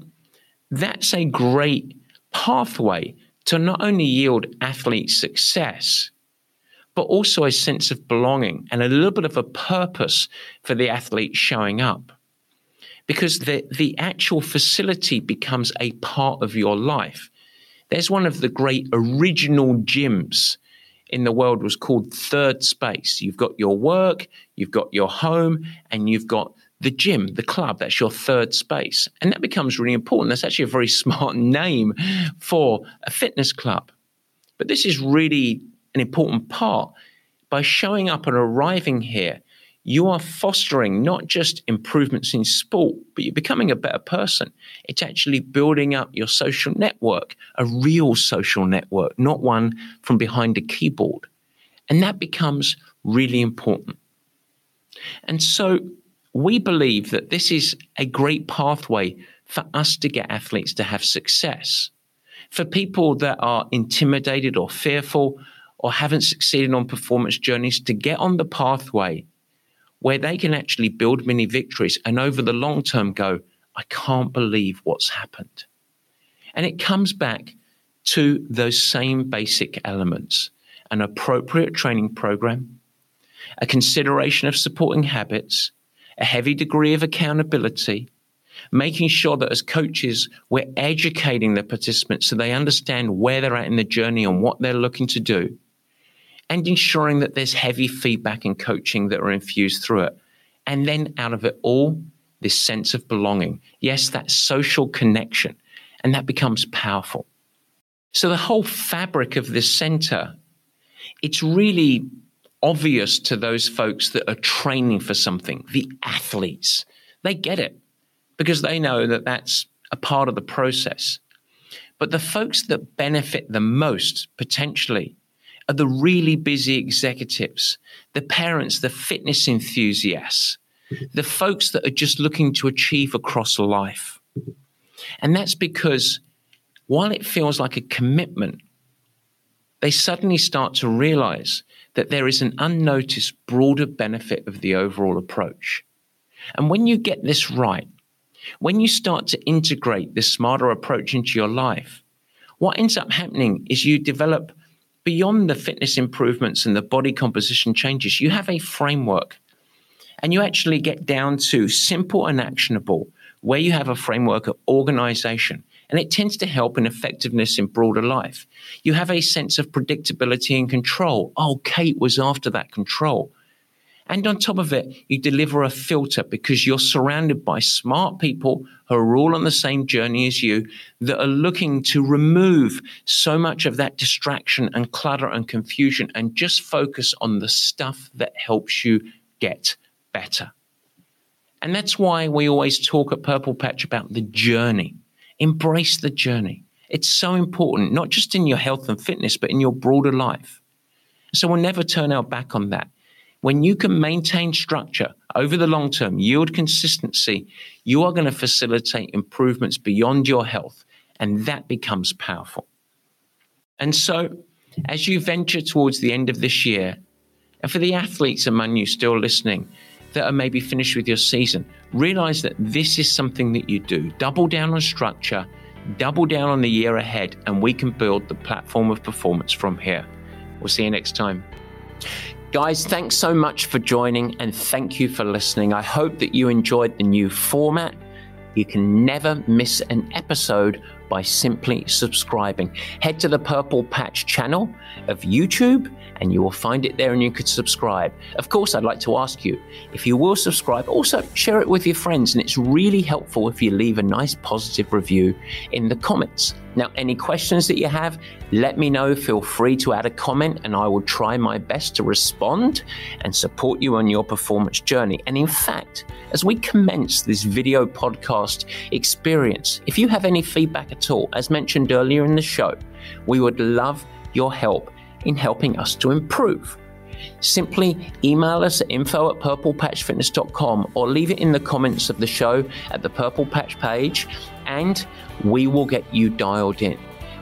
that's a great pathway to not only yield athlete success, but also a sense of belonging and a little bit of a purpose for the athlete showing up because the, the actual facility becomes a part of your life. There's one of the great original gyms in the world was called third space. You've got your work, you've got your home, and you've got the gym, the club. That's your third space. And that becomes really important. That's actually a very smart name for a fitness club. But this is really an important part. By showing up and arriving here, you are fostering not just improvements in sport, but you're becoming a better person. It's actually building up your social network, a real social network, not one from behind a keyboard. And that becomes really important. And so we believe that this is a great pathway for us to get athletes to have success. For people that are intimidated or fearful or haven't succeeded on performance journeys to get on the pathway where they can actually build mini victories and over the long term go, I can't believe what's happened. And it comes back to those same basic elements an appropriate training program, a consideration of supporting habits, a heavy degree of accountability, making sure that as coaches, we're educating the participants so they understand where they're at in the journey and what they're looking to do and ensuring that there's heavy feedback and coaching that are infused through it. And then out of it all, this sense of belonging. Yes, that social connection. And that becomes powerful. So the whole fabric of this center, it's really obvious to those folks that are training for something, the athletes. They get it because they know that that's a part of the process. But the folks that benefit the most potentially are the really busy executives, the parents, the fitness enthusiasts, the folks that are just looking to achieve across life. And that's because while it feels like a commitment, they suddenly start to realize that there is an unnoticed broader benefit of the overall approach. And when you get this right, when you start to integrate this smarter approach into your life, what ends up happening is you develop beyond the fitness improvements and the body composition changes, you have a framework and you actually get down to simple and actionable where you have a framework of organization and it tends to help in effectiveness in broader life. You have a sense of predictability and control. Oh, Kate was after that control. And on top of it, you deliver a filter because you're surrounded by smart people who are all on the same journey as you that are looking to remove so much of that distraction and clutter and confusion and just focus on the stuff that helps you get better. And that's why we always talk at Purple Patch about the journey. Embrace the journey. It's so important, not just in your health and fitness, but in your broader life. So we'll never turn our back on that. When you can maintain structure over the long term, yield consistency, you are going to facilitate improvements beyond your health, and that becomes powerful. And so, as you venture towards the end of this year, and for the athletes among you still listening that are maybe finished with your season, realize that this is something that you do. Double down on structure, double down on the year ahead, and we can build the platform of performance from here. We'll see you next time. Guys, thanks so much for joining and thank you for listening. I hope that you enjoyed the new format. You can never miss an episode by simply subscribing. Head to the Purple Patch channel of YouTube and you will find it there and you could subscribe. Of course, I'd like to ask you if you will subscribe, also share it with your friends. And it's really helpful if you leave a nice positive review in the comments. Now, any questions that you have, let me know. Feel free to add a comment, and I will try my best to respond and support you on your performance journey. And in fact, as we commence this video podcast experience, if you have any feedback at all, as mentioned earlier in the show, we would love your help in helping us to improve. Simply email us at info at purplepatchfitness.com or leave it in the comments of the show at the Purple Patch page, and we will get you dialed in.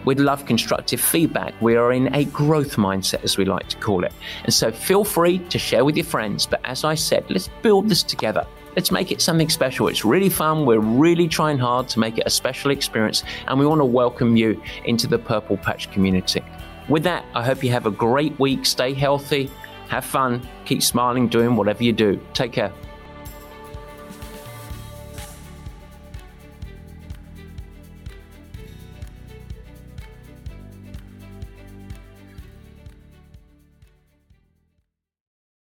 We'd love constructive feedback. We are in a growth mindset, as we like to call it. And so feel free to share with your friends. But as I said, let's build this together. Let's make it something special. It's really fun. We're really trying hard to make it a special experience, and we want to welcome you into the Purple Patch community. With that, I hope you have a great week. Stay healthy, have fun, keep smiling, doing whatever you do. Take care.